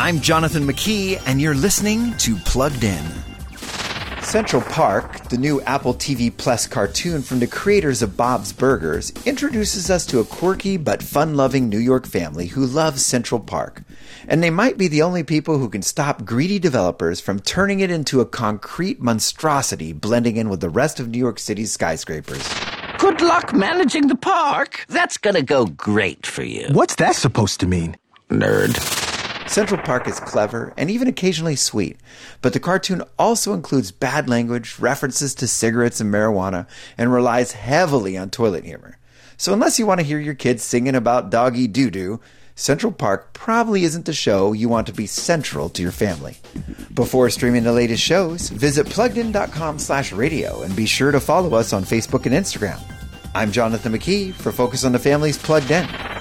I'm Jonathan McKee, and you're listening to Plugged In. Central Park, the new Apple TV Plus cartoon from the creators of Bob's Burgers, introduces us to a quirky but fun loving New York family who loves Central Park. And they might be the only people who can stop greedy developers from turning it into a concrete monstrosity blending in with the rest of New York City's skyscrapers. Good luck managing the park. That's gonna go great for you. What's that supposed to mean? Nerd. Central Park is clever and even occasionally sweet, but the cartoon also includes bad language, references to cigarettes and marijuana, and relies heavily on toilet humor. So unless you want to hear your kids singing about doggy doo doo, Central Park probably isn't the show you want to be central to your family. Before streaming the latest shows, visit pluggedin.com slash radio and be sure to follow us on Facebook and Instagram. I'm Jonathan McKee for Focus on the Family's Plugged In.